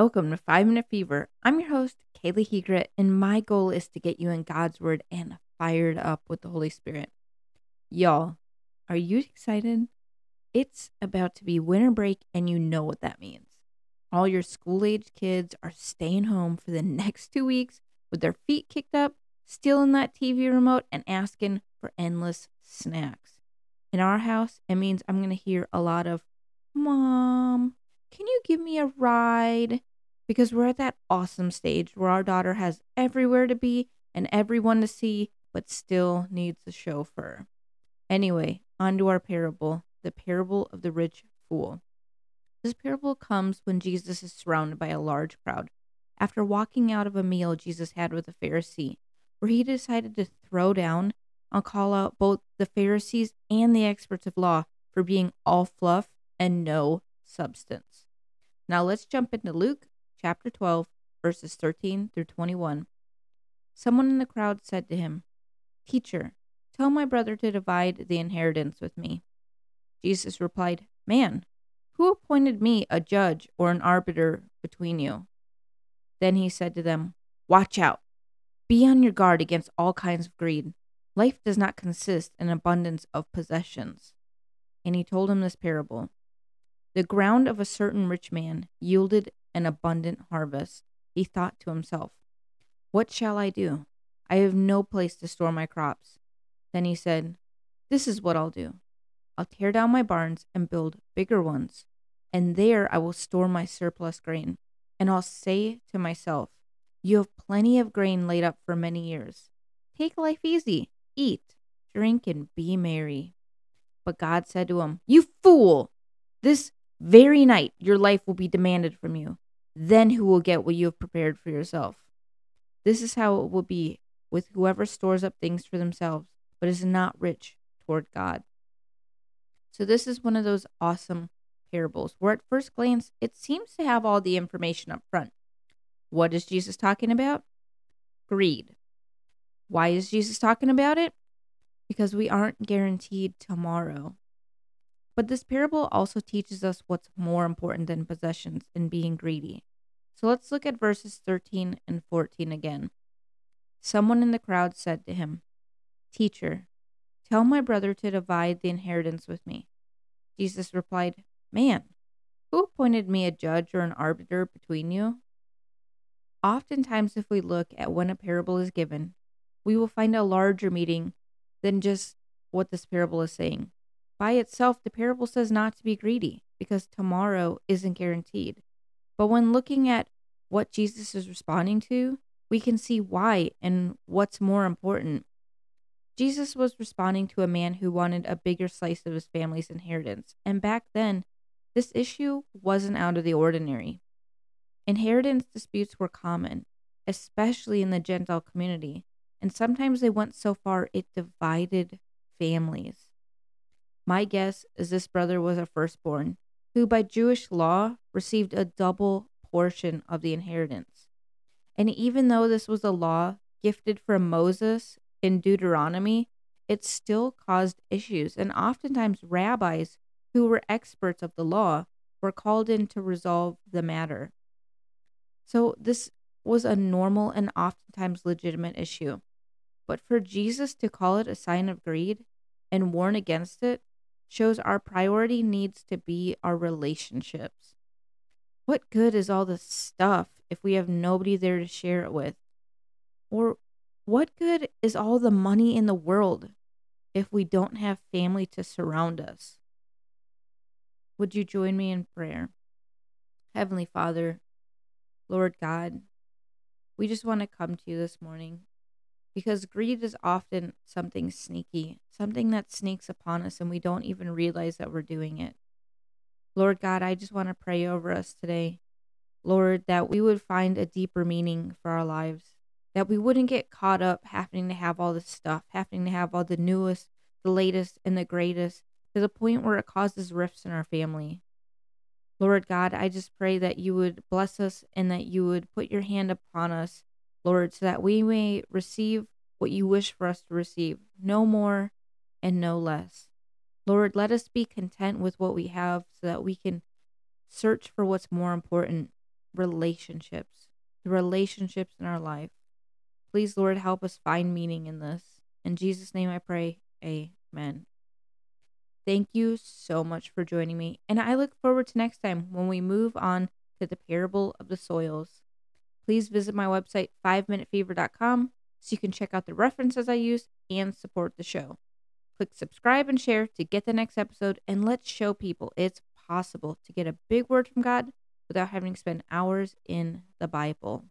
Welcome to Five Minute Fever. I'm your host, Kaylee Hegret, and my goal is to get you in God's Word and fired up with the Holy Spirit. Y'all, are you excited? It's about to be winter break, and you know what that means. All your school age kids are staying home for the next two weeks with their feet kicked up, stealing that TV remote, and asking for endless snacks. In our house, it means I'm going to hear a lot of, Mom, can you give me a ride? Because we're at that awesome stage where our daughter has everywhere to be and everyone to see, but still needs a chauffeur. Anyway, on to our parable the parable of the rich fool. This parable comes when Jesus is surrounded by a large crowd. After walking out of a meal Jesus had with a Pharisee, where he decided to throw down and call out both the Pharisees and the experts of law for being all fluff and no substance. Now let's jump into Luke chapter 12, verses 13 through 21. Someone in the crowd said to him, Teacher, tell my brother to divide the inheritance with me. Jesus replied, Man, who appointed me a judge or an arbiter between you? Then he said to them, Watch out. Be on your guard against all kinds of greed. Life does not consist in abundance of possessions. And he told him this parable The ground of a certain rich man yielded an abundant harvest. He thought to himself, What shall I do? I have no place to store my crops. Then he said, This is what I'll do. I'll tear down my barns and build bigger ones, and there I will store my surplus grain. And I'll say to myself, You have plenty of grain laid up for many years. Take life easy, eat, drink, and be merry. But God said to him, You fool! This very night your life will be demanded from you. Then who will get what you have prepared for yourself? This is how it will be with whoever stores up things for themselves, but is not rich toward God. So, this is one of those awesome parables where, at first glance, it seems to have all the information up front. What is Jesus talking about? Greed. Why is Jesus talking about it? Because we aren't guaranteed tomorrow. But this parable also teaches us what's more important than possessions and being greedy. So let's look at verses 13 and 14 again. Someone in the crowd said to him, Teacher, tell my brother to divide the inheritance with me. Jesus replied, Man, who appointed me a judge or an arbiter between you? Oftentimes, if we look at when a parable is given, we will find a larger meaning than just what this parable is saying. By itself, the parable says not to be greedy because tomorrow isn't guaranteed. But when looking at what Jesus is responding to, we can see why and what's more important. Jesus was responding to a man who wanted a bigger slice of his family's inheritance, and back then, this issue wasn't out of the ordinary. Inheritance disputes were common, especially in the Gentile community, and sometimes they went so far it divided families. My guess is this brother was a firstborn, who by Jewish law received a double portion of the inheritance. And even though this was a law gifted from Moses in Deuteronomy, it still caused issues, and oftentimes rabbis who were experts of the law were called in to resolve the matter. So this was a normal and oftentimes legitimate issue. But for Jesus to call it a sign of greed and warn against it shows our priority needs to be our relationships. What good is all this stuff if we have nobody there to share it with? Or what good is all the money in the world if we don't have family to surround us? Would you join me in prayer? Heavenly Father, Lord God, we just want to come to you this morning because greed is often something sneaky, something that sneaks upon us and we don't even realize that we're doing it. Lord God, I just want to pray over us today. Lord, that we would find a deeper meaning for our lives, that we wouldn't get caught up having to have all this stuff, having to have all the newest, the latest, and the greatest to the point where it causes rifts in our family. Lord God, I just pray that you would bless us and that you would put your hand upon us Lord, so that we may receive what you wish for us to receive, no more and no less. Lord, let us be content with what we have so that we can search for what's more important. relationships, the relationships in our life. Please, Lord, help us find meaning in this. In Jesus' name I pray. Amen. Thank you so much for joining me, and I look forward to next time when we move on to the parable of the soils. Please visit my website, 5minutefever.com, so you can check out the references I use and support the show. Click subscribe and share to get the next episode, and let's show people it's possible to get a big word from God without having to spend hours in the Bible.